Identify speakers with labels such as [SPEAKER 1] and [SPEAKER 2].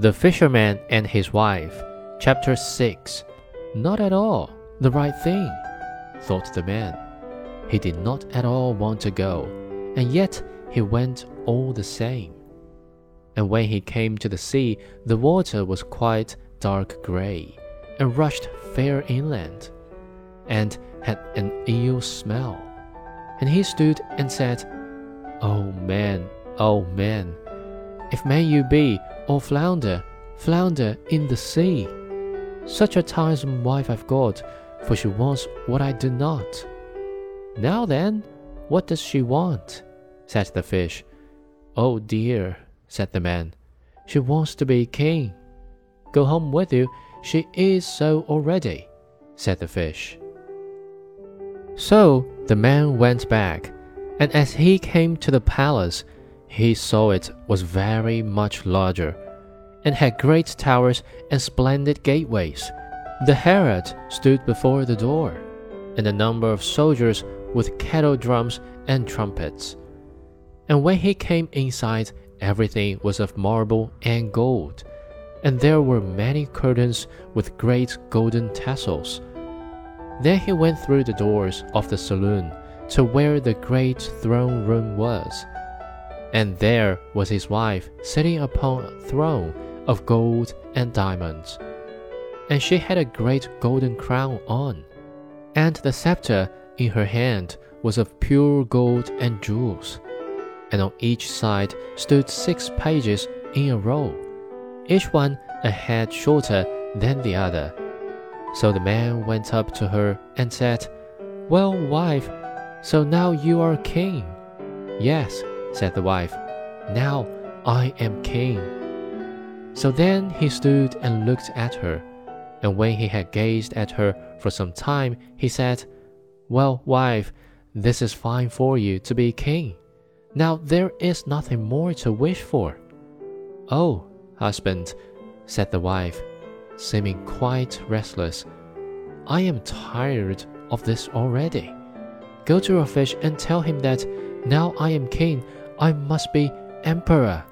[SPEAKER 1] The Fisherman and His Wife, Chapter 6 Not at all the right thing, thought the man. He did not at all want to go, and yet he went all the same. And when he came to the sea, the water was quite dark grey, and rushed fair inland, and had an ill smell. And he stood and said, O man, O man, if man you be, or flounder, flounder in the sea. Such a tiresome wife I've got, for she wants what I do not. Now then, what does she want? said the fish. Oh dear, said the man, she wants to be king. Go home with you, she is so already, said the fish. So the man went back, and as he came to the palace, he saw it was very much larger, and had great towers and splendid gateways. The herald stood before the door, and a number of soldiers with kettle drums and trumpets. And when he came inside, everything was of marble and gold, and there were many curtains with great golden tassels. Then he went through the doors of the saloon to where the great throne room was and there was his wife sitting upon a throne of gold and diamonds. And she had a great golden crown on, and the scepter in her hand was of pure gold and jewels. And on each side stood six pages in a row, each one a head shorter than the other. So the man went up to her and said, Well, wife, so now you are king. Yes, said the wife. Now I am king. So then he stood and looked at her, and when he had gazed at her for some time, he said, Well, wife, this is fine for you to be king. Now there is nothing more to wish for. Oh, husband, said the wife, seeming quite restless, I am tired of this already. Go to your fish and tell him that now I am king, I must be emperor.